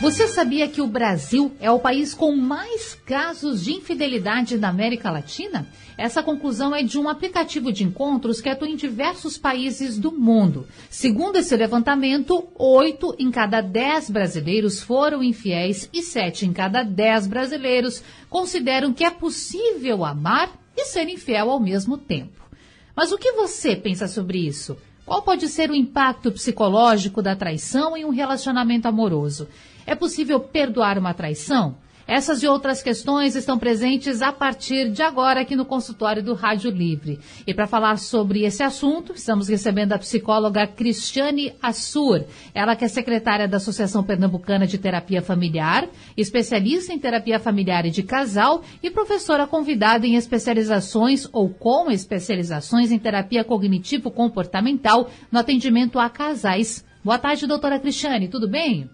Você sabia que o Brasil é o país com mais casos de infidelidade da América Latina? Essa conclusão é de um aplicativo de encontros que atua em diversos países do mundo. Segundo esse levantamento, oito em cada dez brasileiros foram infiéis e sete em cada dez brasileiros consideram que é possível amar e ser infiel ao mesmo tempo. Mas o que você pensa sobre isso? Qual pode ser o impacto psicológico da traição em um relacionamento amoroso? É possível perdoar uma traição? Essas e outras questões estão presentes a partir de agora aqui no consultório do Rádio Livre. E para falar sobre esse assunto, estamos recebendo a psicóloga Cristiane Assur. Ela que é secretária da Associação Pernambucana de Terapia Familiar, especialista em terapia familiar e de casal e professora convidada em especializações ou com especializações em terapia cognitivo-comportamental no atendimento a casais. Boa tarde, doutora Cristiane, tudo bem?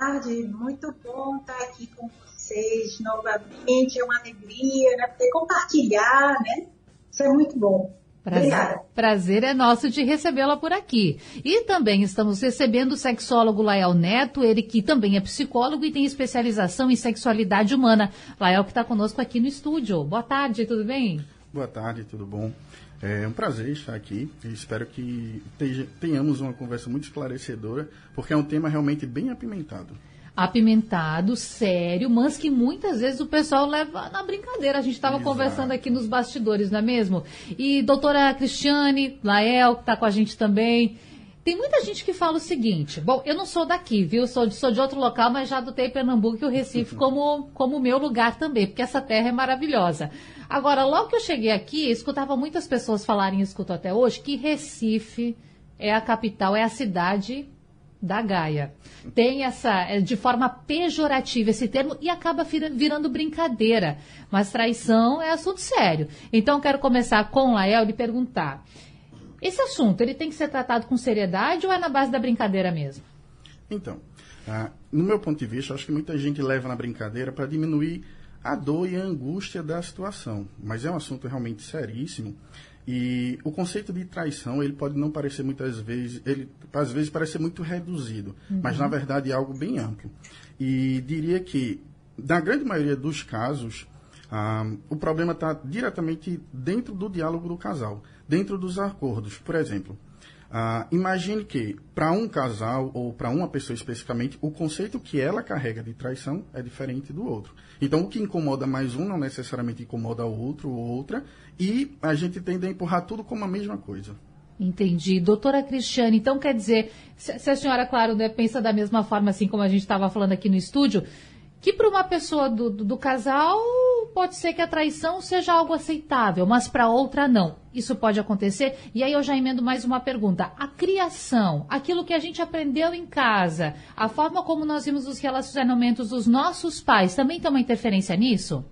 Tarde, muito bom estar aqui com vocês novamente, é uma alegria, né, poder compartilhar, né, isso é muito bom. Prazer, prazer é nosso de recebê-la por aqui. E também estamos recebendo o sexólogo Lael Neto, ele que também é psicólogo e tem especialização em sexualidade humana. Lael que está conosco aqui no estúdio. Boa tarde, tudo bem? Boa tarde, tudo bom? É um prazer estar aqui e espero que tenhamos uma conversa muito esclarecedora, porque é um tema realmente bem apimentado. Apimentado, sério, mas que muitas vezes o pessoal leva na brincadeira. A gente estava conversando aqui nos bastidores, não é mesmo? E doutora Cristiane Lael, que está com a gente também. Tem muita gente que fala o seguinte: bom, eu não sou daqui, viu? Sou de, sou de outro local, mas já adotei Pernambuco e o Recife como, como meu lugar também, porque essa terra é maravilhosa. Agora, logo que eu cheguei aqui, escutava muitas pessoas falarem, escuto até hoje, que Recife é a capital, é a cidade da Gaia. Tem essa, é, de forma pejorativa esse termo e acaba virando brincadeira. Mas traição é assunto sério. Então, quero começar com o Lael e perguntar. Esse assunto, ele tem que ser tratado com seriedade ou é na base da brincadeira mesmo? Então, ah, no meu ponto de vista, acho que muita gente leva na brincadeira para diminuir a dor e a angústia da situação. Mas é um assunto realmente seríssimo. E o conceito de traição, ele pode não parecer muitas vezes, ele às vezes parece muito reduzido, uhum. mas na verdade é algo bem amplo. E diria que, na grande maioria dos casos, ah, o problema está diretamente dentro do diálogo do casal dentro dos acordos. Por exemplo, ah, imagine que, para um casal ou para uma pessoa especificamente, o conceito que ela carrega de traição é diferente do outro. Então, o que incomoda mais um não necessariamente incomoda o outro ou outra, e a gente tende a empurrar tudo como a mesma coisa. Entendi. Doutora Cristiane, então quer dizer, se a senhora, claro, né, pensa da mesma forma, assim como a gente estava falando aqui no estúdio, que para uma pessoa do, do, do, casal pode ser que a traição seja algo aceitável, mas para outra não. Isso pode acontecer. E aí eu já emendo mais uma pergunta. A criação, aquilo que a gente aprendeu em casa, a forma como nós vimos os relacionamentos dos nossos pais, também tem uma interferência nisso?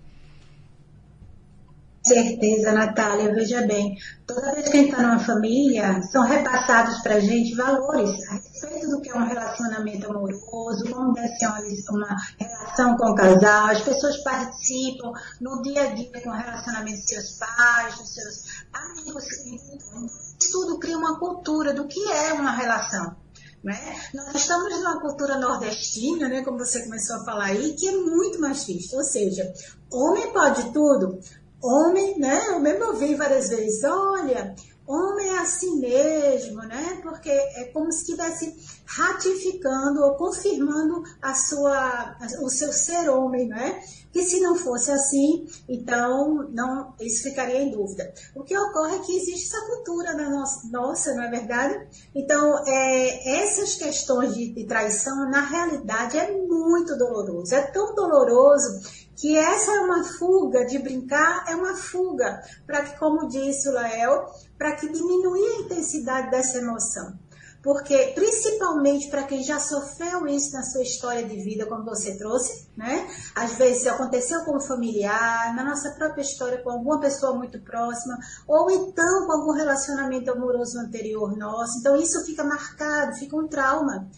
Certeza, Natália. Veja bem, toda vez que a gente está numa família, são repassados para a gente valores a respeito do que é um relacionamento amoroso, como deve ser uma, relação com o casal. As pessoas participam no dia a dia com o relacionamento dos seus pais, dos seus amigos. Isso tudo cria uma cultura do que é uma relação. Né? Nós estamos numa cultura nordestina, né, como você começou a falar aí, que é muito machista. Ou seja, homem pode tudo, homem, né? Eu mesmo ouvi várias vezes, olha, homem é assim mesmo, né? Porque é como se estivesse ratificando ou confirmando a sua, o seu ser homem, né? Que se não fosse assim, então não, isso ficaria em dúvida. O que ocorre é que existe essa cultura na nossa, nossa não é verdade? Então, é, essas questões de, de traição, na realidade, é muito doloroso. É tão doloroso que essa é uma fuga de brincar, é uma fuga para que, como disse o Lael, para que diminuir a intensidade dessa emoção. porque principalmente para quem já sofreu isso na sua história de vida, como você trouxe, né? Às vezes aconteceu com um familiar, na nossa própria história com alguma pessoa muito próxima, ou então com algum relacionamento amoroso anterior nosso. Então isso fica marcado, fica um trauma.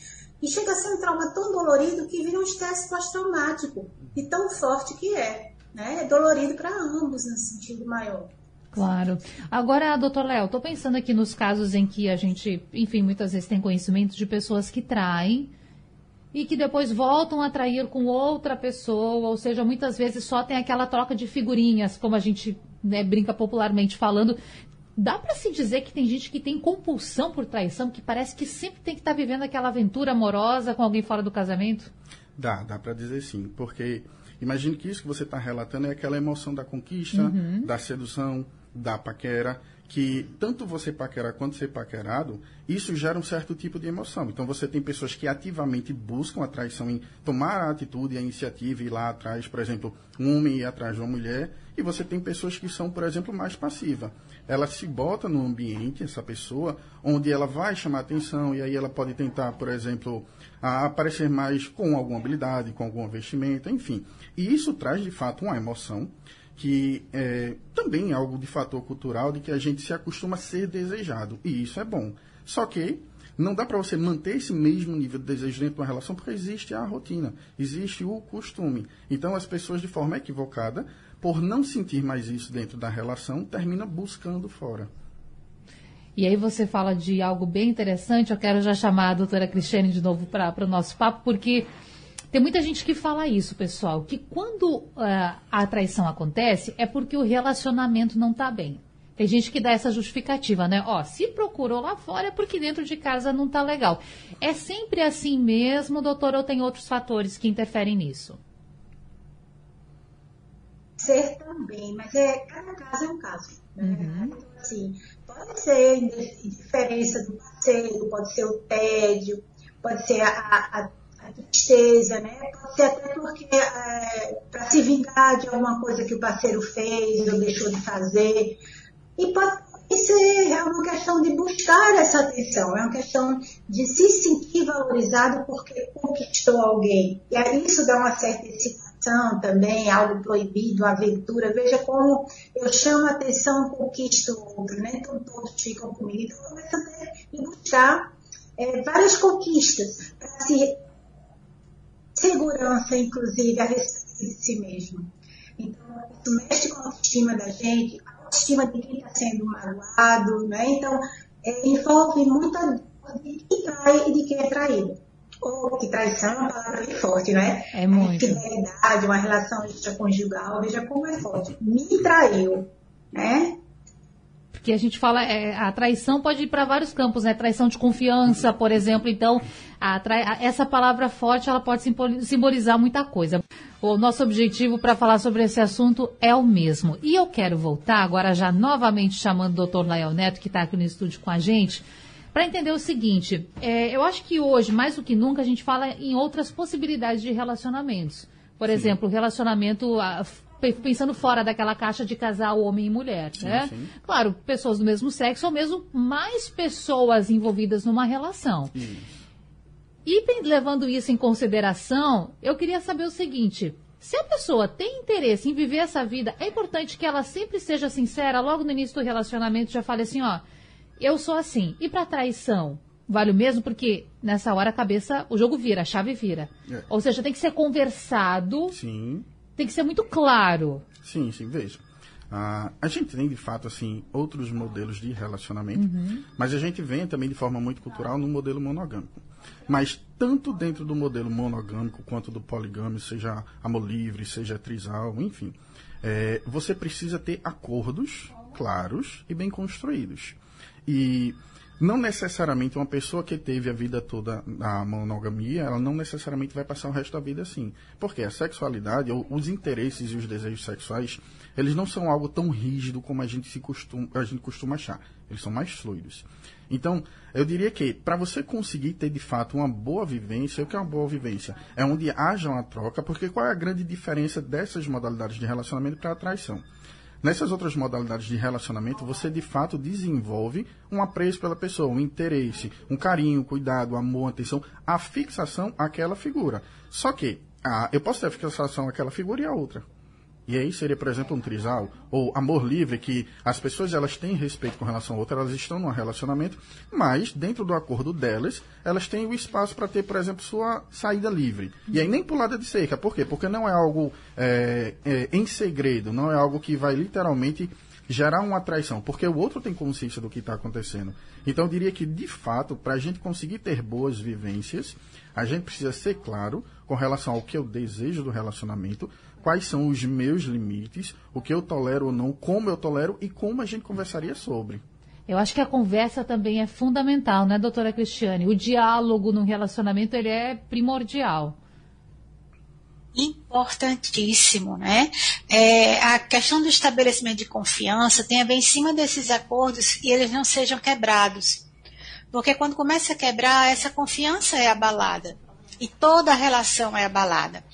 E chega a ser um trauma tão dolorido que vira um estresse pós-traumático, e tão forte que é. Né? É dolorido para ambos no sentido maior. Claro. Agora, doutor Léo, estou pensando aqui nos casos em que a gente, enfim, muitas vezes tem conhecimento de pessoas que traem e que depois voltam a trair com outra pessoa, ou seja, muitas vezes só tem aquela troca de figurinhas, como a gente né, brinca popularmente falando. Dá para se dizer que tem gente que tem compulsão por traição, que parece que sempre tem que estar tá vivendo aquela aventura amorosa com alguém fora do casamento? Dá, dá para dizer sim, porque imagine que isso que você está relatando é aquela emoção da conquista, uhum. da sedução, da paquera, que tanto você paquerar quanto ser paquerado, isso gera um certo tipo de emoção. Então você tem pessoas que ativamente buscam a traição em tomar a atitude, a iniciativa e ir lá atrás, por exemplo, um homem ir atrás de uma mulher, e você tem pessoas que são, por exemplo, mais passivas. Ela se bota no ambiente, essa pessoa, onde ela vai chamar atenção, e aí ela pode tentar, por exemplo, aparecer mais com alguma habilidade, com algum vestimenta, enfim. E isso traz, de fato, uma emoção que é, também é algo de fator cultural de que a gente se acostuma a ser desejado. E isso é bom. Só que não dá para você manter esse mesmo nível de desejo dentro de uma relação porque existe a rotina, existe o costume. Então as pessoas de forma equivocada, por não sentir mais isso dentro da relação, terminam buscando fora. E aí você fala de algo bem interessante, eu quero já chamar a doutora Cristiane de novo para o nosso papo, porque tem muita gente que fala isso, pessoal, que quando uh, a traição acontece é porque o relacionamento não está bem. Tem gente que dá essa justificativa, né? Ó, se procurou lá fora é porque dentro de casa não está legal. É sempre assim mesmo, doutor, ou tem outros fatores que interferem nisso? Ser também, mas é, cada caso é um caso. Né? Uhum. Então, assim, pode ser indiferença do parceiro, pode ser o tédio, pode ser a, a tristeza, né? Pode ser até porque é, para se vingar de alguma coisa que o parceiro fez ou deixou de fazer. E pode ser é uma questão de buscar essa atenção, é uma questão de se sentir valorizado porque conquistou alguém. E aí isso dá uma certa excitação também, algo proibido, aventura. Veja como eu chamo a atenção, conquisto o outro, né? Então todos ficam comigo. Então começa a buscar é, várias conquistas para se segurança, inclusive, a respeito de si mesmo. Então, isso mexe com a autoestima da gente, a autoestima de quem está sendo magoado, né? Então, é, envolve muita de quem trai e de quem é traído. Ou que traição é uma palavra bem forte, né? É muito. Fidelidade, uma relação extraconjugal, veja como é forte. Me traiu, né? Porque a gente fala, é, a traição pode ir para vários campos, né? Traição de confiança, por exemplo. Então, a trai, essa palavra forte, ela pode simbolizar muita coisa. O nosso objetivo para falar sobre esse assunto é o mesmo. E eu quero voltar agora já novamente chamando o doutor Lael Neto, que está aqui no estúdio com a gente, para entender o seguinte. É, eu acho que hoje, mais do que nunca, a gente fala em outras possibilidades de relacionamentos. Por Sim. exemplo, relacionamento pensando fora daquela caixa de casal homem e mulher, sim, né? Sim. Claro, pessoas do mesmo sexo ou mesmo mais pessoas envolvidas numa relação. E levando isso em consideração, eu queria saber o seguinte: se a pessoa tem interesse em viver essa vida, é importante que ela sempre seja sincera, logo no início do relacionamento já fale assim, ó, eu sou assim. E para traição, vale o mesmo porque nessa hora a cabeça, o jogo vira, a chave vira. É. Ou seja, tem que ser conversado. Sim tem que ser muito claro. Sim, sim, veja. Ah, a gente tem, de fato, assim, outros modelos de relacionamento, uhum. mas a gente vem também de forma muito cultural no modelo monogâmico. Mas tanto dentro do modelo monogâmico quanto do poligâmico, seja amor livre, seja trisal, enfim, é, você precisa ter acordos claros e bem construídos. E não necessariamente uma pessoa que teve a vida toda na monogamia, ela não necessariamente vai passar o resto da vida assim. Porque a sexualidade, os interesses e os desejos sexuais, eles não são algo tão rígido como a gente, se costuma, a gente costuma achar. Eles são mais fluidos. Então, eu diria que para você conseguir ter de fato uma boa vivência, o que é uma boa vivência? É onde haja uma troca, porque qual é a grande diferença dessas modalidades de relacionamento para a traição? Nessas outras modalidades de relacionamento, você de fato desenvolve um apreço pela pessoa, um interesse, um carinho, cuidado, amor, atenção, a fixação àquela figura. Só que ah, eu posso ter a fixação àquela figura e a outra. E aí seria, por exemplo, um trisal, ou amor livre, que as pessoas elas têm respeito com relação a outra, elas estão num relacionamento, mas dentro do acordo delas, elas têm o espaço para ter, por exemplo, sua saída livre. E aí nem pulada de cerca. Por quê? Porque não é algo é, é, em segredo, não é algo que vai literalmente gerar uma traição, porque o outro tem consciência do que está acontecendo. Então eu diria que, de fato, para a gente conseguir ter boas vivências, a gente precisa ser claro com relação ao que eu desejo do relacionamento, quais são os meus limites, o que eu tolero ou não, como eu tolero e como a gente conversaria sobre. Eu acho que a conversa também é fundamental, né, doutora Cristiane? O diálogo no relacionamento ele é primordial. Importantíssimo, né? É, a questão do estabelecimento de confiança tem a ver em cima desses acordos e eles não sejam quebrados. Porque quando começa a quebrar, essa confiança é abalada. E toda a relação é abalada.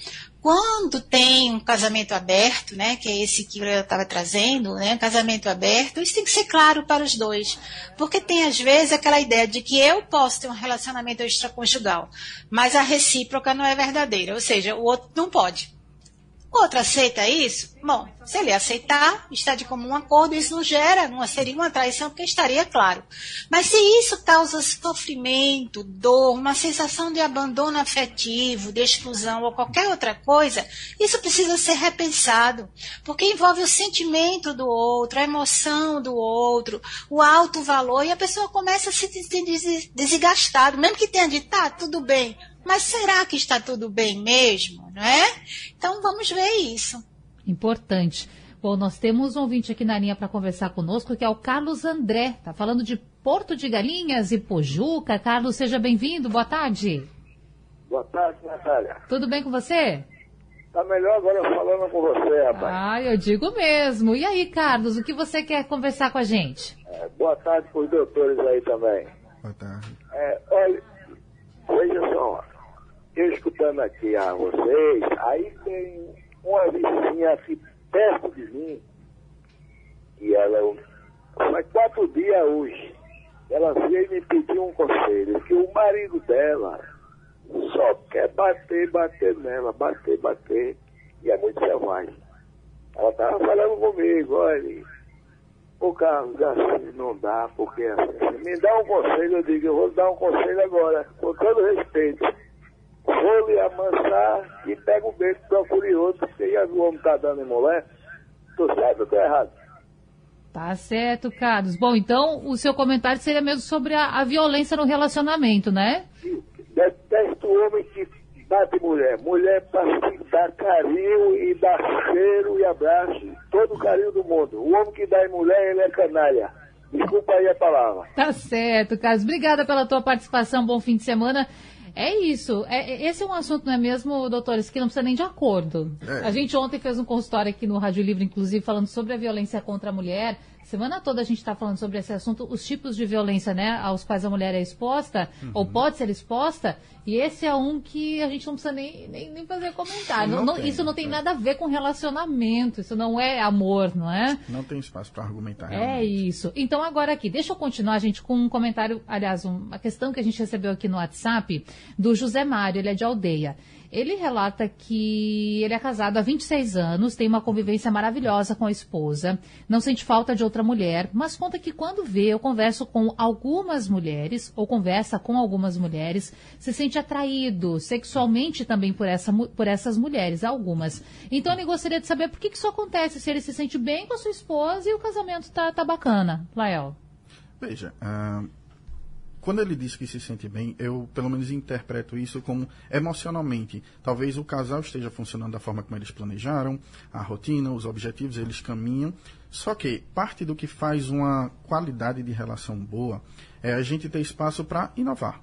Quando tem um casamento aberto, né, que é esse que eu estava trazendo, né, um casamento aberto, isso tem que ser claro para os dois. Porque tem, às vezes, aquela ideia de que eu posso ter um relacionamento extraconjugal, mas a recíproca não é verdadeira, ou seja, o outro não pode. O outro aceita isso? Bom, se ele aceitar, está de comum acordo, isso não gera, não seria uma traição, porque estaria claro. Mas se isso causa sofrimento, dor, uma sensação de abandono afetivo, de exclusão ou qualquer outra coisa, isso precisa ser repensado, porque envolve o sentimento do outro, a emoção do outro, o alto valor, e a pessoa começa a se desgastar, mesmo que tenha dito, tá, tudo bem, mas será que está tudo bem mesmo, não é? Então vamos ver isso. Importante. Bom, nós temos um ouvinte aqui na linha para conversar conosco, que é o Carlos André. Está falando de Porto de Galinhas e Pojuca. Carlos, seja bem-vindo. Boa tarde. Boa tarde, Natália. Tudo bem com você? Tá melhor agora falando com você, rapaz. Ah, eu digo mesmo. E aí, Carlos, o que você quer conversar com a gente? É, boa tarde para os doutores aí também. Boa tarde. É, olha, veja só, eu escutando aqui a vocês, aí tem uma vizinha aqui perto de mim, e ela faz quatro dias hoje, ela veio me pediu um conselho, que o marido dela só quer bater, bater nela, bater, bater, e é muito selvagem. Ela estava falando comigo, olha, o Carlos, assim não dá, porque assim, me dá um conselho, eu digo, eu vou dar um conselho agora, com todo respeito vou lhe amansar e pego o beijo, procure outro, porque já o homem tá dando em mulher. Tô certo ou tô errado? Tá certo, Carlos. Bom, então o seu comentário seria mesmo sobre a, a violência no relacionamento, né? Detesto o homem que bate mulher. Mulher para dar carinho e dar cheiro e abraço, todo o carinho do mundo. O homem que dá em mulher, ele é canalha. Desculpa aí a palavra. Tá certo, Carlos. Obrigada pela tua participação. Bom fim de semana. É isso. É, é, esse é um assunto, não é mesmo, doutores, que não precisa nem de acordo. É. A gente ontem fez um consultório aqui no Rádio Livre, inclusive, falando sobre a violência contra a mulher. Semana toda a gente está falando sobre esse assunto, os tipos de violência né, aos quais a mulher é exposta, uhum. ou pode ser exposta, e esse é um que a gente não precisa nem, nem, nem fazer comentário. Não, não, isso não tem é. nada a ver com relacionamento, isso não é amor, não é? Não tem espaço para argumentar. É realmente. É isso. Então, agora aqui, deixa eu continuar, gente, com um comentário, aliás, uma questão que a gente recebeu aqui no WhatsApp, do José Mário, ele é de aldeia. Ele relata que ele é casado há 26 anos, tem uma convivência maravilhosa com a esposa, não sente falta de outra mulher, mas conta que quando vê, eu converso com algumas mulheres, ou conversa com algumas mulheres, se sente atraído sexualmente também por, essa, por essas mulheres, algumas. Então ele gostaria de saber por que, que isso acontece, se ele se sente bem com a sua esposa e o casamento tá, tá bacana. Lael. Veja, uh, quando ele diz que se sente bem, eu pelo menos interpreto isso como emocionalmente. Talvez o casal esteja funcionando da forma como eles planejaram, a rotina, os objetivos, eles caminham. Só que parte do que faz uma qualidade de relação boa é a gente ter espaço para inovar.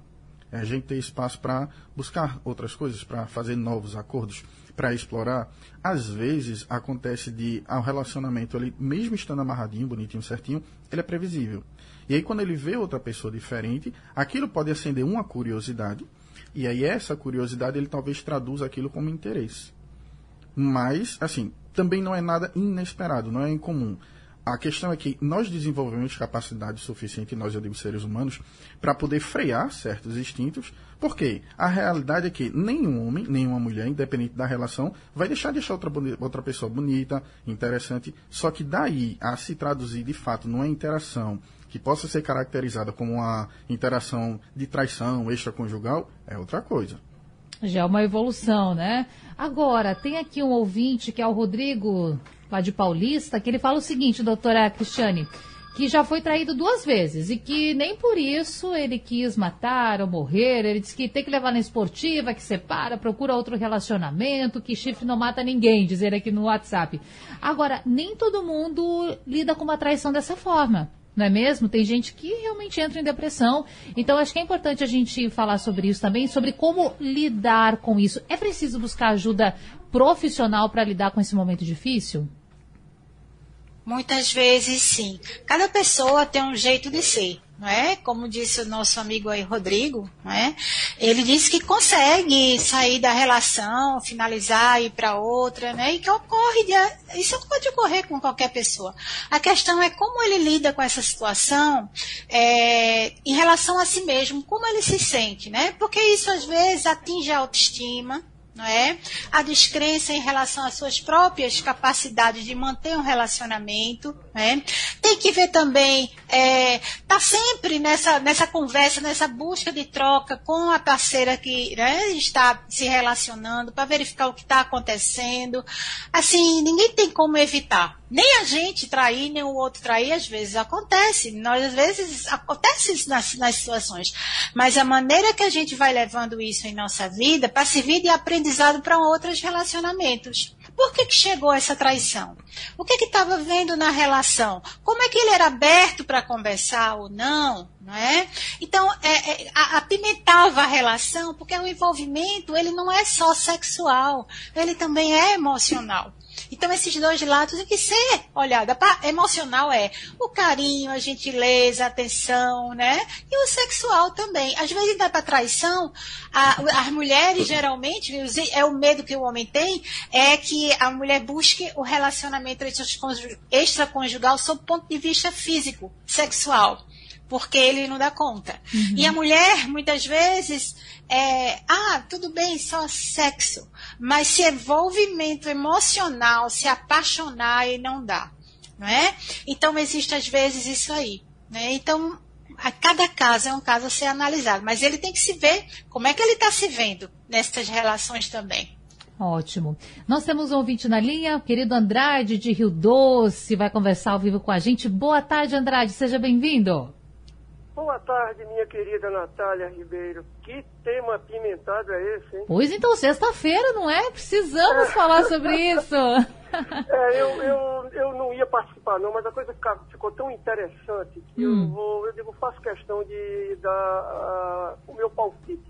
É a gente ter espaço para buscar outras coisas, para fazer novos acordos, para explorar. Às vezes acontece de o relacionamento ali, mesmo estando amarradinho, bonitinho, certinho, ele é previsível. E aí, quando ele vê outra pessoa diferente, aquilo pode acender uma curiosidade, e aí essa curiosidade ele talvez traduza aquilo como interesse. Mas, assim, também não é nada inesperado, não é incomum. A questão é que nós desenvolvemos capacidade suficiente, nós, eu digo seres humanos, para poder frear certos instintos, porque a realidade é que nenhum homem, nenhuma mulher, independente da relação, vai deixar de achar outra, outra pessoa bonita, interessante, só que daí a se traduzir de fato numa interação que possa ser caracterizada como uma interação de traição extraconjugal, é outra coisa. Já é uma evolução, né? Agora, tem aqui um ouvinte que é o Rodrigo lá de Paulista, que ele fala o seguinte, doutora Cristiane, que já foi traído duas vezes e que nem por isso ele quis matar ou morrer. Ele disse que tem que levar na esportiva, que separa, procura outro relacionamento, que chifre não mata ninguém, dizer aqui no WhatsApp. Agora, nem todo mundo lida com uma traição dessa forma. Não é mesmo? Tem gente que realmente entra em depressão. Então, acho que é importante a gente falar sobre isso também, sobre como lidar com isso. É preciso buscar ajuda profissional para lidar com esse momento difícil? Muitas vezes sim. Cada pessoa tem um jeito de ser, não é? Como disse o nosso amigo aí, Rodrigo, não é? Ele disse que consegue sair da relação, finalizar, ir para outra, né? E que ocorre, de, isso pode ocorrer com qualquer pessoa. A questão é como ele lida com essa situação é, em relação a si mesmo, como ele se sente, né? Porque isso às vezes atinge a autoestima, não é? A descrença em relação às suas próprias capacidades de manter um relacionamento, né? Tem que ver também, é, tá sempre nessa, nessa conversa, nessa busca de troca com a parceira que né, está se relacionando para verificar o que está acontecendo. Assim, ninguém tem como evitar. Nem a gente trair, nem o outro trair, às vezes acontece. Nós, às vezes, acontece isso nas, nas situações. Mas a maneira que a gente vai levando isso em nossa vida para servir de aprendizado para outros relacionamentos. Por que, que chegou essa traição? O que estava vendo na relação? Como é que ele era aberto para conversar ou não? não é? Então, é, é, apimentava a relação, porque o envolvimento ele não é só sexual, ele também é emocional. Então, esses dois lados têm que ser olhada. Emocional é o carinho, a gentileza, a atenção, né? E o sexual também. Às vezes dá para traição. A, as mulheres, geralmente, é o medo que o homem tem, é que a mulher busque o relacionamento extraconjugal sob ponto de vista físico, sexual porque ele não dá conta. Uhum. E a mulher, muitas vezes, é, ah, tudo bem, só sexo. Mas se envolvimento emocional, se apaixonar, e não dá. Não é? Então, existe às vezes isso aí. Né? Então, a cada caso é um caso a ser analisado. Mas ele tem que se ver como é que ele está se vendo nessas relações também. Ótimo. Nós temos um ouvinte na linha, o querido Andrade de Rio Doce, vai conversar ao vivo com a gente. Boa tarde, Andrade, seja bem-vindo. Boa tarde, minha querida Natália Ribeiro. Que tema apimentado é esse, hein? Pois então, sexta-feira, não é? Precisamos falar sobre isso. É, eu, eu, eu não ia participar, não, mas a coisa ficou tão interessante que hum. eu, vou, eu digo, faço questão de dar uh, o meu palpite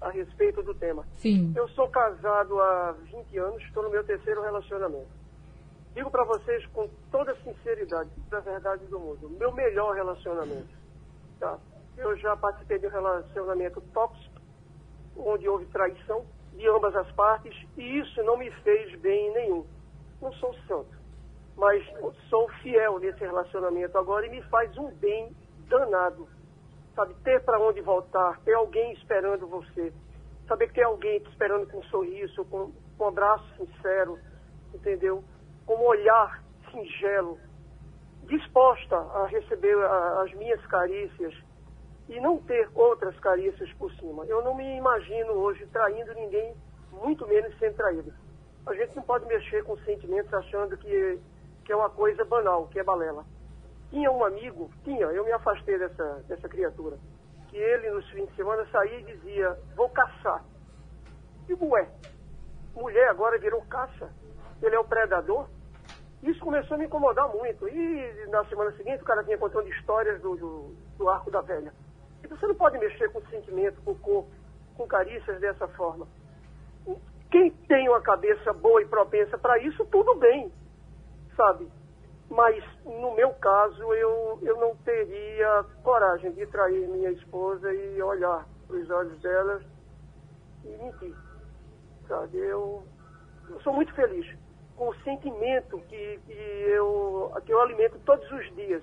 a respeito do tema. Sim. Eu sou casado há 20 anos, estou no meu terceiro relacionamento. Digo para vocês com toda sinceridade, da verdade do mundo, meu melhor relacionamento Tá? Eu já participei de um relacionamento tóxico, onde houve traição de ambas as partes, e isso não me fez bem nenhum. Não sou santo, mas sou fiel nesse relacionamento agora e me faz um bem danado. Sabe, ter para onde voltar, ter alguém esperando você, saber que tem alguém te esperando com um sorriso, com, com um abraço sincero, entendeu? Com um olhar singelo, disposta a receber a, as minhas carícias e não ter outras carícias por cima. Eu não me imagino hoje traindo ninguém, muito menos sendo traído. A gente não pode mexer com sentimentos achando que, que é uma coisa banal, que é balela. Tinha um amigo, tinha, eu me afastei dessa, dessa criatura, que ele nos fins de semana saía e dizia, vou caçar. E ué, mulher agora virou caça? Ele é o predador? Isso começou a me incomodar muito. E na semana seguinte o cara vinha contando histórias do, do, do arco da velha. E você não pode mexer com sentimento, com corpo, com carícias dessa forma. Quem tem uma cabeça boa e propensa para isso, tudo bem, sabe? Mas no meu caso, eu, eu não teria coragem de trair minha esposa e olhar para os olhos dela e mentir. Sabe? Eu, eu sou muito feliz com o sentimento que, que, eu, que eu alimento todos os dias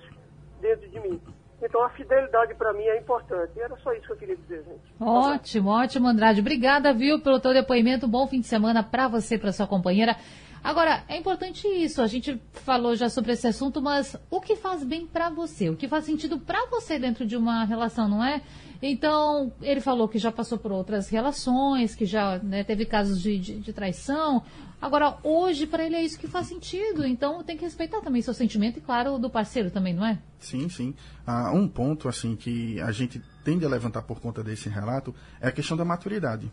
dentro de mim. Então a fidelidade para mim é importante. Era só isso que eu queria dizer, gente. Ótimo, ótimo, Andrade. Obrigada, viu, pelo teu depoimento. Bom fim de semana para você, para sua companheira. Agora, é importante isso. A gente falou já sobre esse assunto, mas o que faz bem para você? O que faz sentido para você dentro de uma relação, não é? Então, ele falou que já passou por outras relações, que já né, teve casos de, de, de traição. Agora, hoje, para ele é isso que faz sentido. Então, tem que respeitar também seu sentimento e, claro, do parceiro também, não é? Sim, sim. Ah, um ponto, assim, que a gente tende a levantar por conta desse relato é a questão da maturidade.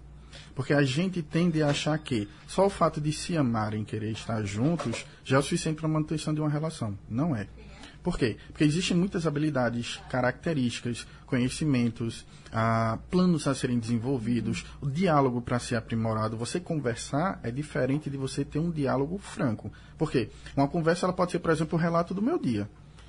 Porque a gente tende a achar que só o fato de se amarem, querer estar juntos, já é o suficiente para a manutenção de uma relação. Não é. Por quê? Porque existem muitas habilidades, características, conhecimentos, ah, planos a serem desenvolvidos, o diálogo para ser aprimorado. Você conversar é diferente de você ter um diálogo franco. Por quê? Uma conversa ela pode ser, por exemplo, o relato do meu dia.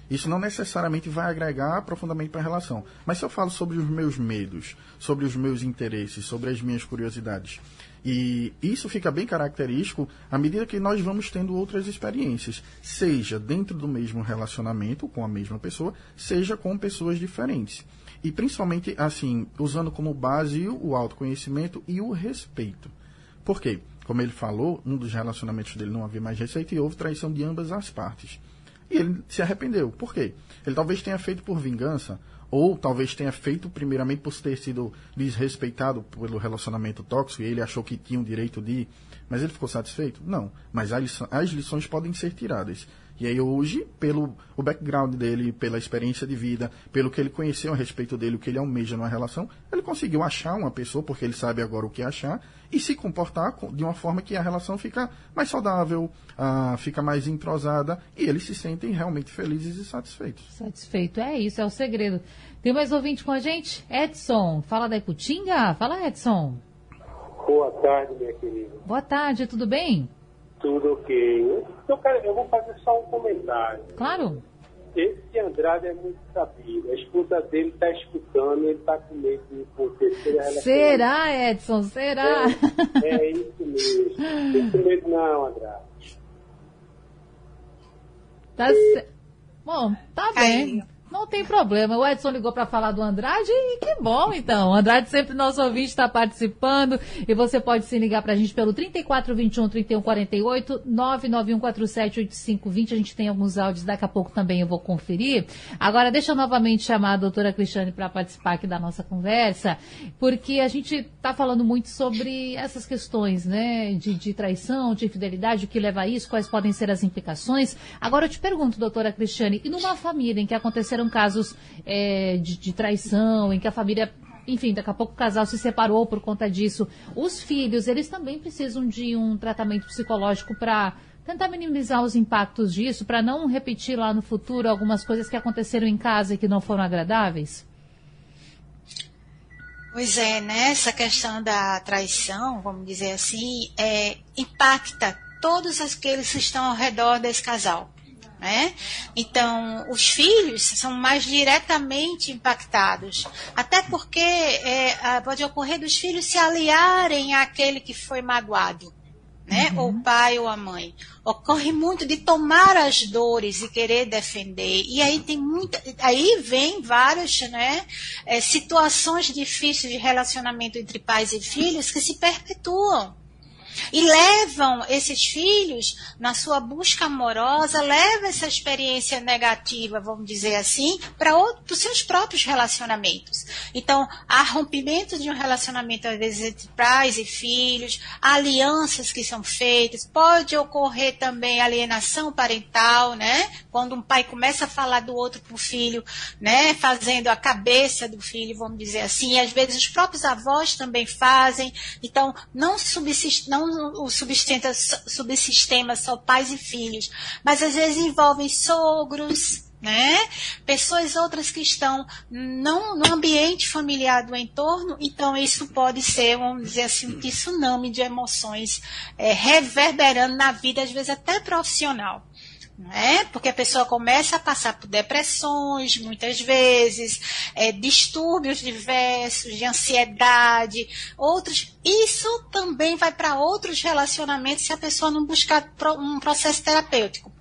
Isso não necessariamente vai agregar profundamente para a relação. Mas se eu falo sobre os meus medos, sobre os meus interesses, sobre as minhas curiosidades, e isso fica bem característico à medida que nós vamos tendo outras experiências, seja dentro do mesmo relacionamento com a mesma pessoa, seja com pessoas diferentes. E principalmente, assim, usando como base o autoconhecimento e o respeito. Por quê? Como ele falou, um dos relacionamentos dele não havia mais respeito e houve traição de ambas as partes. E ele se arrependeu. Por quê? Ele talvez tenha feito por vingança, ou talvez tenha feito primeiramente por ter sido desrespeitado pelo relacionamento tóxico e ele achou que tinha o direito de ir, mas ele ficou satisfeito? Não. Mas as lições podem ser tiradas. E aí hoje, pelo o background dele, pela experiência de vida, pelo que ele conheceu a respeito dele, o que ele almeja numa relação, ele conseguiu achar uma pessoa, porque ele sabe agora o que achar, e se comportar de uma forma que a relação fica mais saudável, uh, fica mais entrosada, e eles se sentem realmente felizes e satisfeitos. Satisfeito, é isso, é o segredo. Tem mais ouvinte com a gente? Edson, fala da Iputinga? Fala, Edson. Boa tarde, minha querida. Boa tarde, tudo bem? Tudo ok. Então, cara, eu vou fazer só um comentário. Claro. Esse Andrade é muito sabido. A esposa dele está escutando e ele está com medo de acontecer. Será, Edson? Será? É, é isso mesmo. Não tem medo não, Andrade. Tá c... Bom, tá bem. Não tem problema. O Edson ligou para falar do Andrade e que bom, então. O Andrade sempre nosso ouvinte está participando e você pode se ligar para a gente pelo 3421 3148 99147 8520. A gente tem alguns áudios, daqui a pouco também eu vou conferir. Agora, deixa eu novamente chamar a doutora Cristiane para participar aqui da nossa conversa, porque a gente está falando muito sobre essas questões, né, de, de traição, de infidelidade, o que leva a isso, quais podem ser as implicações. Agora eu te pergunto, doutora Cristiane, e numa família em que aconteceram tiveram casos é, de, de traição, em que a família enfim, daqui a pouco o casal se separou por conta disso. Os filhos, eles também precisam de um tratamento psicológico para tentar minimizar os impactos disso, para não repetir lá no futuro algumas coisas que aconteceram em casa e que não foram agradáveis? Pois é, né? Essa questão da traição, vamos dizer assim, é, impacta todos aqueles que estão ao redor desse casal. Né? Então, os filhos são mais diretamente impactados, até porque é, pode ocorrer dos filhos se aliarem àquele que foi magoado. Né? Uhum. Ou o pai ou a mãe. Ocorre muito de tomar as dores e querer defender. E aí tem muita. Aí vem várias né, é, situações difíceis de relacionamento entre pais e filhos que se perpetuam. E levam esses filhos na sua busca amorosa, levam essa experiência negativa, vamos dizer assim, para os seus próprios relacionamentos. Então, há rompimento de um relacionamento, às vezes, entre pais e filhos, alianças que são feitas, pode ocorrer também alienação parental, né? Quando um pai começa a falar do outro para o filho, né? Fazendo a cabeça do filho, vamos dizer assim, e às vezes os próprios avós também fazem. Então, não subsiste, não o subsistema, subsistema só pais e filhos, mas às vezes envolvem sogros, né? Pessoas outras que estão não no ambiente familiar do entorno, então isso pode ser, vamos dizer assim, um tsunami de emoções é, reverberando na vida, às vezes até profissional. Né? Porque a pessoa começa a passar por depressões, muitas vezes, é, distúrbios diversos, de ansiedade, outros. Isso também vai para outros relacionamentos se a pessoa não buscar um processo terapêutico.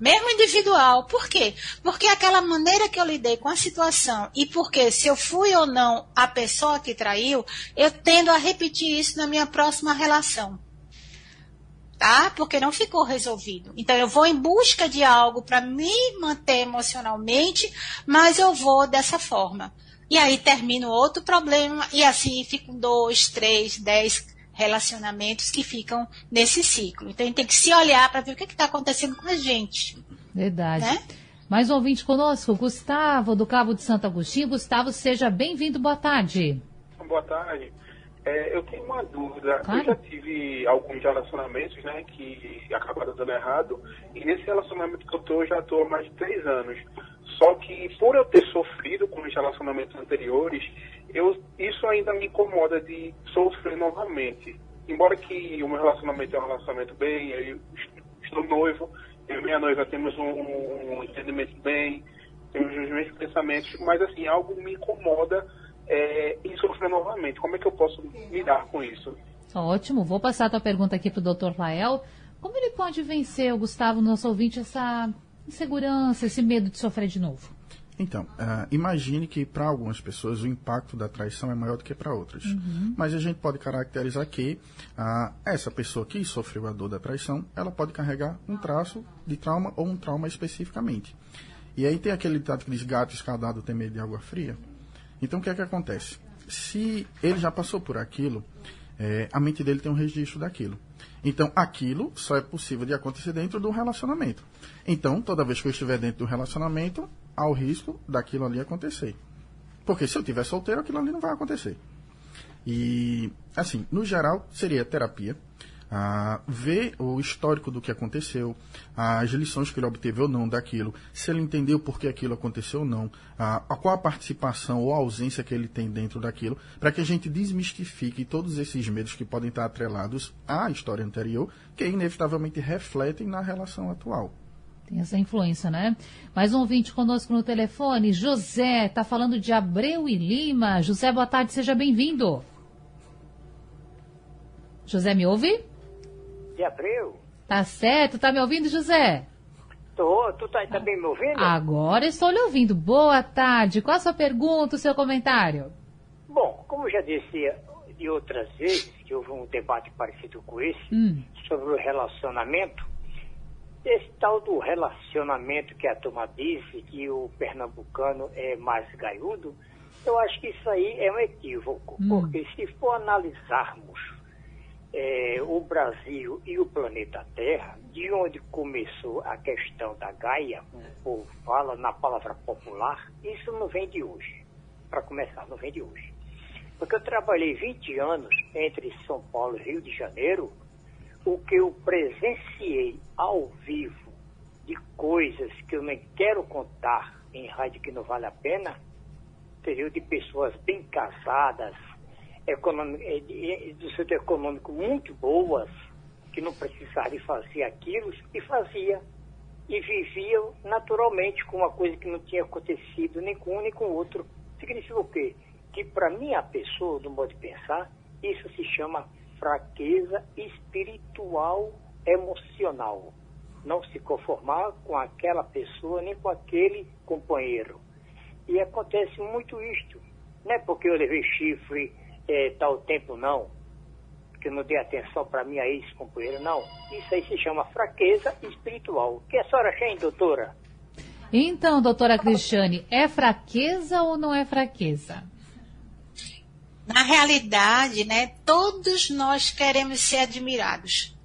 Mesmo individual. Por quê? Porque aquela maneira que eu lidei com a situação e porque se eu fui ou não a pessoa que traiu, eu tendo a repetir isso na minha próxima relação tá? Porque não ficou resolvido. Então eu vou em busca de algo para me manter emocionalmente, mas eu vou dessa forma. E aí termino outro problema e assim ficam dois, três, dez relacionamentos que ficam nesse ciclo. Então a gente tem que se olhar para ver o que está acontecendo com a gente. Verdade. Né? Mais um ouvinte conosco, Gustavo, do Cabo de Santo Agostinho. Gustavo, seja bem-vindo. Boa tarde. Boa tarde. É, eu tenho uma dúvida. Claro. Eu já tive alguns relacionamentos, né, que acabaram dando errado. E nesse relacionamento que eu tô, eu já tô há mais de três anos. Só que por eu ter sofrido com os relacionamentos anteriores, eu, isso ainda me incomoda de sofrer novamente. Embora que o meu relacionamento é um relacionamento bem, eu estou noivo, eu e minha noiva temos um, um entendimento bem, temos os mesmos pensamentos, mas assim, algo me incomoda é, e sofrer novamente. Como é que eu posso lidar com isso? Ótimo, vou passar a tua pergunta aqui para o Dr. Lael. Como ele pode vencer, o Gustavo, nosso ouvinte, essa insegurança, esse medo de sofrer de novo? Então, uh, imagine que para algumas pessoas o impacto da traição é maior do que para outras. Uhum. Mas a gente pode caracterizar que uh, essa pessoa que sofreu a dor da traição, ela pode carregar um traço de trauma ou um trauma especificamente. E aí tem aquele ditado que diz gato escaldado tem medo de água fria. Então, o que é que acontece? Se ele já passou por aquilo, é, a mente dele tem um registro daquilo. Então, aquilo só é possível de acontecer dentro do relacionamento. Então, toda vez que eu estiver dentro do relacionamento, há o risco daquilo ali acontecer. Porque se eu estiver solteiro, aquilo ali não vai acontecer. E, assim, no geral, seria terapia ah, ver o histórico do que aconteceu, as lições que ele obteve ou não daquilo, se ele entendeu por que aquilo aconteceu ou não, ah, qual a participação ou a ausência que ele tem dentro daquilo, para que a gente desmistifique todos esses medos que podem estar atrelados à história anterior, que inevitavelmente refletem na relação atual. Tem essa influência, né? Mais um ouvinte conosco no telefone, José, está falando de Abreu e Lima. José, boa tarde, seja bem-vindo. José, me ouve? De Abreu. Tá certo, tá me ouvindo, José? Tô, tu tá também me ouvindo? Agora estou lhe ouvindo. Boa tarde. Qual a sua pergunta, o seu comentário? Bom, como já disse de outras vezes, que houve um debate parecido com esse, hum. sobre o relacionamento, esse tal do relacionamento que a turma disse, que o pernambucano é mais gaiudo, eu acho que isso aí é um equívoco, hum. porque se for analisarmos é, o Brasil e o planeta Terra, de onde começou a questão da Gaia, como o povo fala na palavra popular, isso não vem de hoje. Para começar, não vem de hoje. Porque eu trabalhei 20 anos entre São Paulo e Rio de Janeiro, o que eu presenciei ao vivo de coisas que eu nem quero contar em rádio que não vale a pena, seria de pessoas bem casadas, do setor econômico muito boas, que não precisavam fazer aquilo, e fazia. E viviam naturalmente com uma coisa que não tinha acontecido nem com um nem com o outro. Significa o quê? Que para minha pessoa, do modo de pensar, isso se chama fraqueza espiritual emocional. Não se conformar com aquela pessoa nem com aquele companheiro. E acontece muito isto. Não é porque eu levei chifre, é, tal tempo, não. Que eu não dei atenção para minha ex-companheira, não. Isso aí se chama fraqueza espiritual. O que a senhora tem, doutora? Então, doutora Cristiane, é fraqueza ou não é fraqueza? Na realidade, né, todos nós queremos ser admirados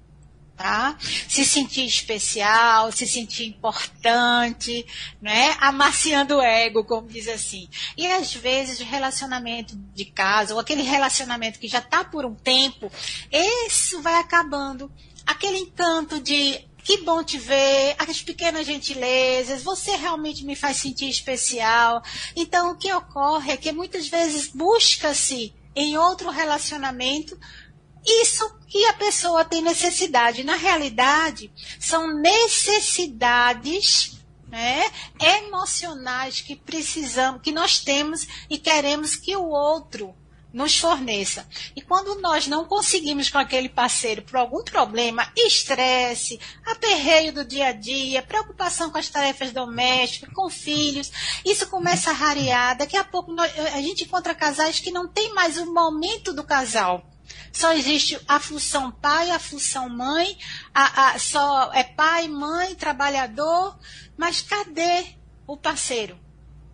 tá? Se sentir especial, se sentir importante, né? Amaciando o ego, como diz assim. E às vezes o relacionamento de casa, ou aquele relacionamento que já está por um tempo, isso vai acabando. Aquele encanto de que bom te ver, as pequenas gentilezas, você realmente me faz sentir especial. Então, o que ocorre é que muitas vezes busca-se em outro relacionamento isso que a pessoa tem necessidade. Na realidade, são necessidades né, emocionais que precisamos, que nós temos e queremos que o outro nos forneça. E quando nós não conseguimos com aquele parceiro por algum problema, estresse, aperreio do dia a dia, preocupação com as tarefas domésticas, com filhos, isso começa a rarear. Daqui a pouco nós, a gente encontra casais que não tem mais o momento do casal. Só existe a função pai, a função mãe, a, a, só é pai, mãe, trabalhador, mas cadê o parceiro?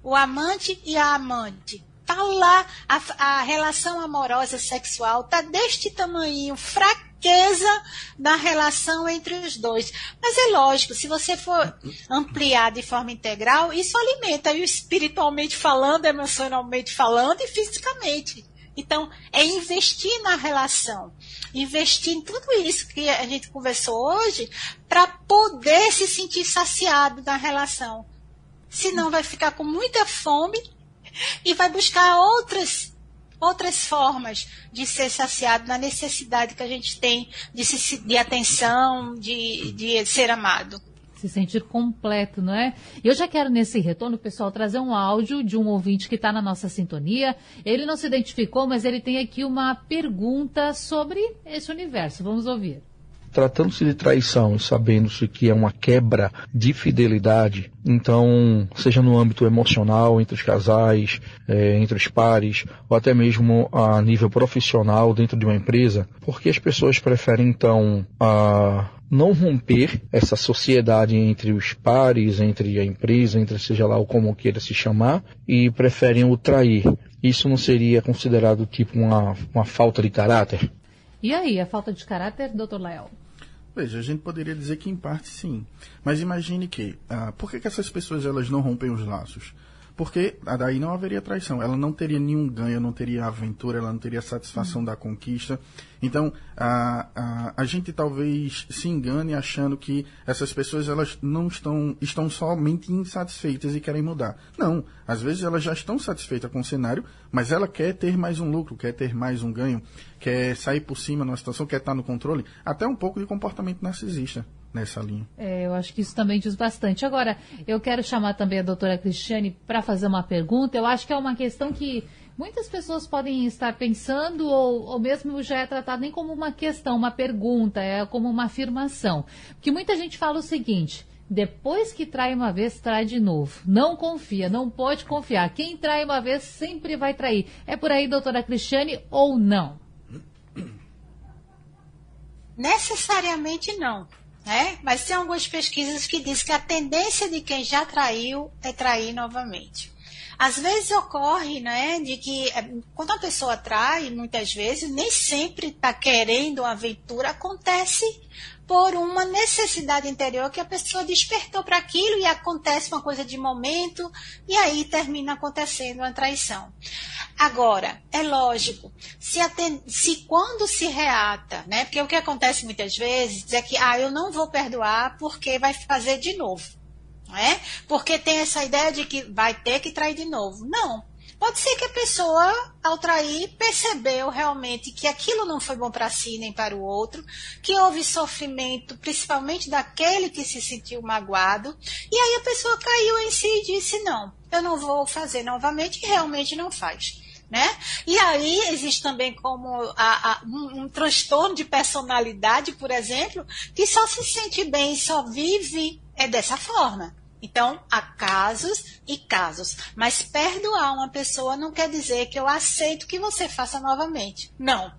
O amante e a amante? Tá lá a, a relação amorosa sexual, tá deste tamanho, fraqueza na relação entre os dois. Mas é lógico, se você for ampliar de forma integral, isso alimenta espiritualmente falando, emocionalmente falando e fisicamente. Então, é investir na relação, investir em tudo isso que a gente conversou hoje, para poder se sentir saciado na relação. Senão, vai ficar com muita fome e vai buscar outras outras formas de ser saciado na necessidade que a gente tem de, se, de atenção, de, de ser amado se sentir completo, não é? E eu já quero nesse retorno, pessoal, trazer um áudio de um ouvinte que está na nossa sintonia. Ele não se identificou, mas ele tem aqui uma pergunta sobre esse universo. Vamos ouvir. Tratando-se de traição e sabendo-se que é uma quebra de fidelidade, então, seja no âmbito emocional, entre os casais, é, entre os pares, ou até mesmo a nível profissional dentro de uma empresa, porque as pessoas preferem então a não romper essa sociedade entre os pares, entre a empresa, entre seja lá o como queira se chamar, e preferem o trair. Isso não seria considerado tipo uma, uma falta de caráter? E aí, a falta de caráter, doutor Léo? Veja, a gente poderia dizer que em parte sim. Mas imagine que, ah, por que, que essas pessoas elas não rompem os laços? Porque daí não haveria traição. Ela não teria nenhum ganho, não teria aventura, ela não teria satisfação uhum. da conquista. Então, a, a, a gente talvez se engane achando que essas pessoas elas não estão, estão somente insatisfeitas e querem mudar. Não, às vezes elas já estão satisfeitas com o cenário, mas ela quer ter mais um lucro, quer ter mais um ganho, quer sair por cima numa situação, quer estar no controle, até um pouco de comportamento narcisista nessa linha. É, eu acho que isso também diz bastante. Agora, eu quero chamar também a doutora Cristiane para fazer uma pergunta. Eu acho que é uma questão que muitas pessoas podem estar pensando, ou, ou mesmo já é tratado nem como uma questão, uma pergunta, é como uma afirmação. Porque muita gente fala o seguinte. Depois que trai uma vez, trai de novo. Não confia, não pode confiar. Quem trai uma vez sempre vai trair. É por aí, doutora Cristiane, ou não? Necessariamente não. Né? Mas tem algumas pesquisas que dizem que a tendência de quem já traiu é trair novamente. Às vezes ocorre, né, de que é, quando a pessoa trai, muitas vezes, nem sempre está querendo uma aventura, acontece por uma necessidade interior que a pessoa despertou para aquilo e acontece uma coisa de momento e aí termina acontecendo uma traição. Agora, é lógico, se, atende, se quando se reata, né? Porque o que acontece muitas vezes é que, ah, eu não vou perdoar porque vai fazer de novo. É? Porque tem essa ideia de que vai ter que trair de novo. Não. Pode ser que a pessoa, ao trair, percebeu realmente que aquilo não foi bom para si nem para o outro, que houve sofrimento, principalmente daquele que se sentiu magoado, e aí a pessoa caiu em si e disse: Não, eu não vou fazer novamente, e realmente não faz. Né? E aí existe também como a, a, um, um, transtorno de personalidade, por exemplo, que só se sente bem, só vive é dessa forma. Então, há casos e casos. Mas perdoar uma pessoa não quer dizer que eu aceito que você faça novamente. Não.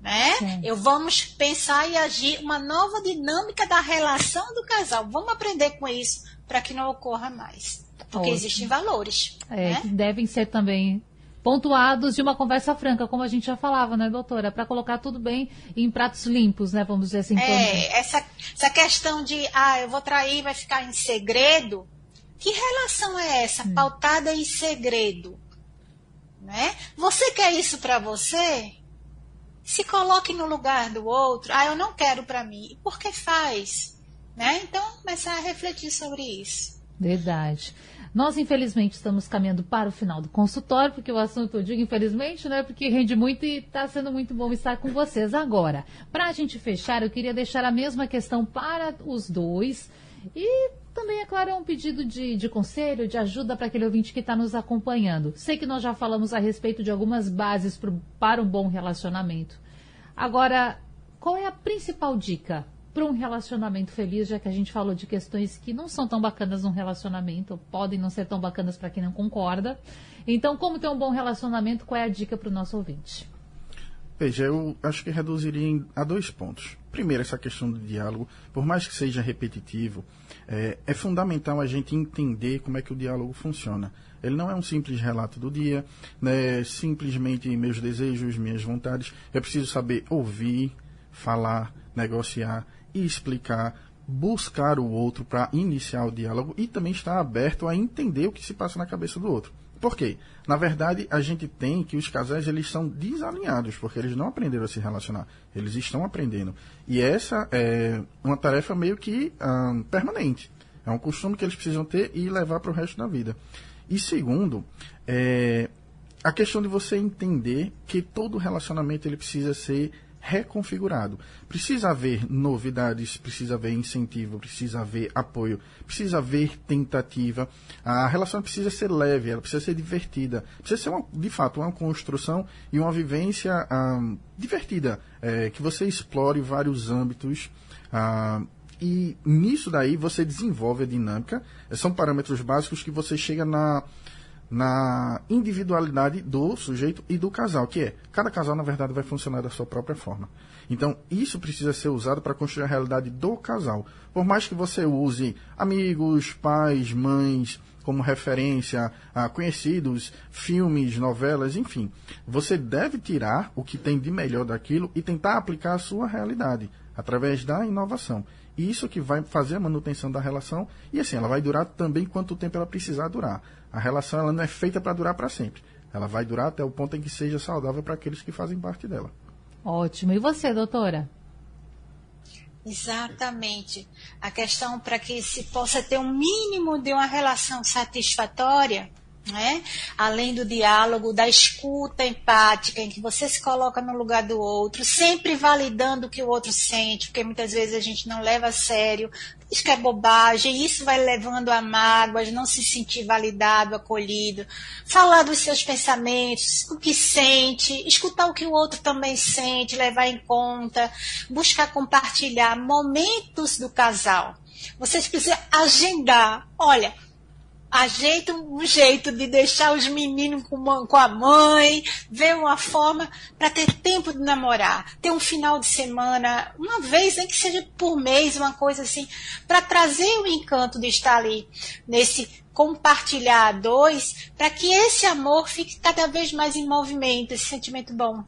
Né? Eu vamos pensar e agir uma nova dinâmica da relação do casal. Vamos aprender com isso para que não ocorra mais. Porque Ótimo. existem valores. É, né? que devem ser também pontuados de uma conversa franca, como a gente já falava, né, doutora? Para colocar tudo bem em pratos limpos, né? Vamos dizer assim. É, essa, essa questão de, ah, eu vou trair, vai ficar em segredo. Que relação é essa, hum. pautada em segredo? Né? Você quer isso para você? Se coloque no lugar do outro. Ah, eu não quero para mim. E por que faz? Né? Então, começar a refletir sobre isso. Verdade. Nós, infelizmente, estamos caminhando para o final do consultório, porque o assunto, eu digo infelizmente, né? Porque rende muito e está sendo muito bom estar com vocês agora. Para a gente fechar, eu queria deixar a mesma questão para os dois. E também, é claro, é um pedido de, de conselho, de ajuda para aquele ouvinte que está nos acompanhando. Sei que nós já falamos a respeito de algumas bases pro, para um bom relacionamento. Agora, qual é a principal dica para um relacionamento feliz, já que a gente falou de questões que não são tão bacanas num relacionamento, ou podem não ser tão bacanas para quem não concorda. Então, como ter um bom relacionamento, qual é a dica para o nosso ouvinte? Veja, eu acho que reduziria a dois pontos. Primeiro, essa questão do diálogo, por mais que seja repetitivo, é, é, fundamental a gente entender como é que o diálogo funciona. Ele não é um simples relato do dia, né, simplesmente meus desejos, minhas vontades. Eu preciso saber ouvir, falar, negociar e explicar, buscar o outro para iniciar o diálogo e também estar aberto a entender o que se passa na cabeça do outro. Por quê? Na verdade, a gente tem que os casais eles são desalinhados, porque eles não aprenderam a se relacionar. Eles estão aprendendo. E essa é uma tarefa meio que hum, permanente. É um costume que eles precisam ter e levar para o resto da vida. E segundo, é a questão de você entender que todo relacionamento ele precisa ser reconfigurado. Precisa haver novidades, precisa haver incentivo, precisa haver apoio, precisa haver tentativa. A relação precisa ser leve, ela precisa ser divertida, precisa ser, uma, de fato, uma construção e uma vivência ah, divertida, é, que você explore vários âmbitos. Ah, e nisso daí você desenvolve a dinâmica. São parâmetros básicos que você chega na na individualidade do sujeito e do casal, que é, cada casal, na verdade, vai funcionar da sua própria forma. Então, isso precisa ser usado para construir a realidade do casal. Por mais que você use amigos, pais, mães, como referência a conhecidos, filmes, novelas, enfim. Você deve tirar o que tem de melhor daquilo e tentar aplicar a sua realidade através da inovação. Isso que vai fazer a manutenção da relação e assim, ela vai durar também quanto tempo ela precisar durar. A relação ela não é feita para durar para sempre. Ela vai durar até o ponto em que seja saudável para aqueles que fazem parte dela. Ótimo. E você, doutora? Exatamente. A questão para que se possa ter um mínimo de uma relação satisfatória, né? Além do diálogo, da escuta empática, em que você se coloca no lugar do outro, sempre validando o que o outro sente, porque muitas vezes a gente não leva a sério, isso que é bobagem, isso vai levando a mágoas, não se sentir validado, acolhido. Falar dos seus pensamentos, o que sente, escutar o que o outro também sente, levar em conta, buscar compartilhar momentos do casal. Vocês precisam agendar. Olha, ajeita um jeito de deixar os meninos com, uma, com a mãe, ver uma forma para ter tempo de namorar, ter um final de semana, uma vez, nem que seja por mês, uma coisa assim, para trazer o encanto de estar ali nesse compartilhar a dois, para que esse amor fique cada vez mais em movimento, esse sentimento bom.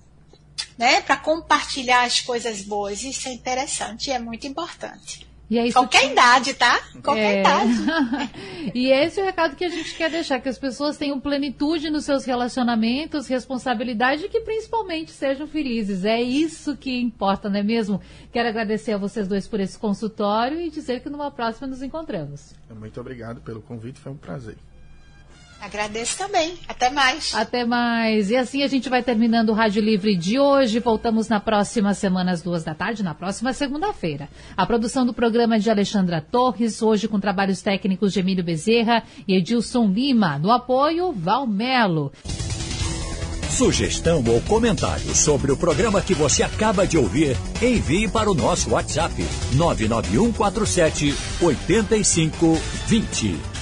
Né, para compartilhar as coisas boas. Isso é interessante e é muito importante. É Qualquer idade, tá? Qualquer é... idade. e esse é o recado que a gente quer deixar, que as pessoas tenham plenitude nos seus relacionamentos, responsabilidade e que principalmente sejam felizes. É isso que importa, não é mesmo? Quero agradecer a vocês dois por esse consultório e dizer que numa próxima nos encontramos. Muito obrigado pelo convite, foi um prazer. Agradeço também. Até mais. Até mais. E assim a gente vai terminando o Rádio Livre de hoje. Voltamos na próxima semana, às duas da tarde, na próxima segunda-feira. A produção do programa é de Alexandra Torres, hoje com trabalhos técnicos de Emílio Bezerra e Edilson Lima. No apoio, Valmelo. Sugestão ou comentário sobre o programa que você acaba de ouvir, envie para o nosso WhatsApp 99147 8520.